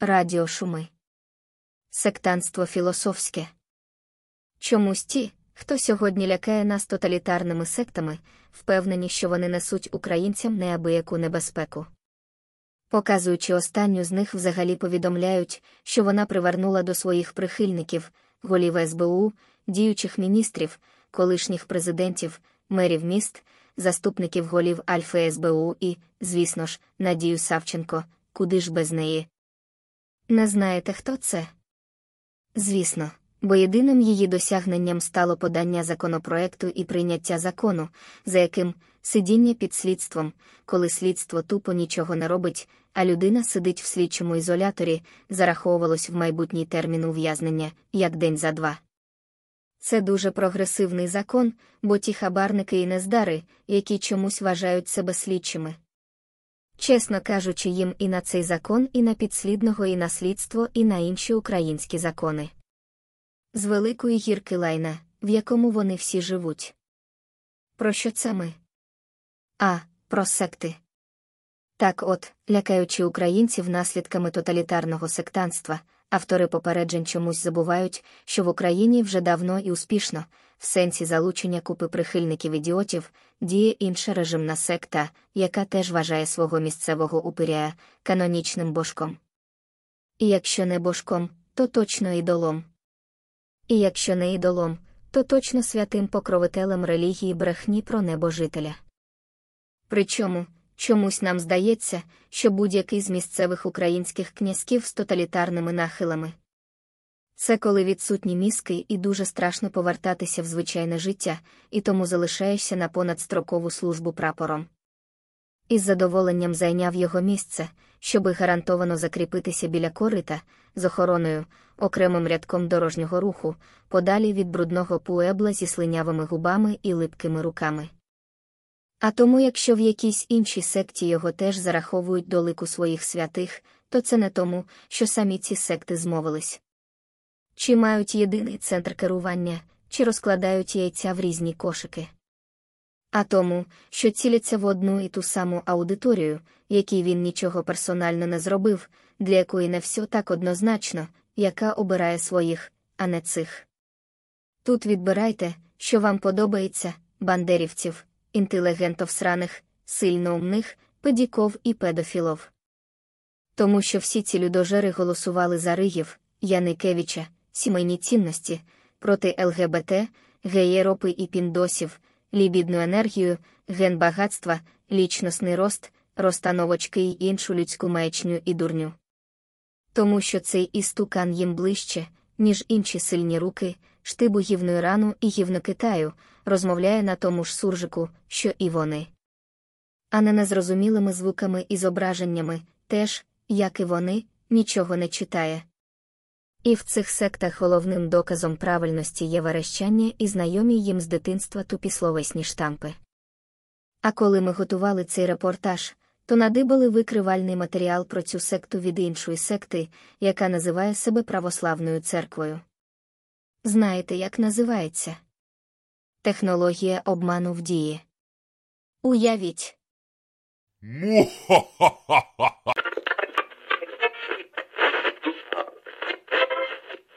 Радіошуми. Сектанство філософське. Чомусь ті, хто сьогодні лякає нас тоталітарними сектами, впевнені, що вони несуть українцям неабияку небезпеку. Показуючи останню з них, взагалі повідомляють, що вона привернула до своїх прихильників, голів СБУ, діючих міністрів, колишніх президентів, мерів міст, заступників голів Альфи СБУ і, звісно ж, Надію Савченко, куди ж без неї. Не знаєте, хто це? Звісно, бо єдиним її досягненням стало подання законопроекту і прийняття закону, за яким сидіння під слідством, коли слідство тупо нічого не робить, а людина сидить в слідчому ізоляторі, зараховувалось в майбутній термін ув'язнення, як день за два. Це дуже прогресивний закон, бо ті хабарники і нездари, які чомусь вважають себе слідчими. Чесно кажучи, їм і на цей закон, і на підслідного, і на слідство, і на інші українські закони. З великої гірки лайна, в якому вони всі живуть. Про що це ми? А, про секти. Так от, лякаючи українців наслідками тоталітарного сектанства, автори попереджень чомусь забувають, що в Україні вже давно і успішно, в сенсі залучення купи прихильників ідіотів, діє інша режимна секта, яка теж вважає свого місцевого упиря канонічним божком. І якщо не божком, то точно ідолом. І якщо не ідолом, то точно святим покровителем релігії брехні про небожителя. Причому, чомусь нам здається, що будь-який з місцевих українських князьків з тоталітарними нахилами. Це коли відсутні мізки і дуже страшно повертатися в звичайне життя, і тому залишаєшся на понадстрокову службу прапором. Із задоволенням зайняв його місце, щоби гарантовано закріпитися біля корита, з охороною, окремим рядком дорожнього руху, подалі від брудного пуебла зі слинявими губами і липкими руками. А тому, якщо в якійсь іншій секті його теж зараховують до лику своїх святих, то це не тому, що самі ці секти змовились. Чи мають єдиний центр керування, чи розкладають яйця в різні кошики. А тому, що ціляться в одну і ту саму аудиторію, якій він нічого персонально не зробив, для якої не все так однозначно, яка обирає своїх, а не цих. Тут відбирайте, що вам подобається, бандерівців, інтелігентов сраних, сильно умних, педіков і педофілов. Тому що всі ці людожери голосували за Ригів, Яникевича, сімейні цінності, проти ЛГБТ, геєропи і піндосів, лібідну енергію, ген багатства, лічностний рост, розстановочки й іншу людську маячню і дурню. Тому що цей істукан їм ближче, ніж інші сильні руки, штибу гівну Ірану і гівну Китаю, розмовляє на тому ж суржику, що і вони. А не незрозумілими звуками і зображеннями, теж, як і вони, нічого не читає. І в цих сектах головним доказом правильності є верещання і знайомі їм з дитинства тупісловесні штампи. А коли ми готували цей репортаж, то надибали викривальний матеріал про цю секту від іншої секти, яка називає себе православною церквою. Знаєте, як називається? Технологія обману в дії. Уявіть.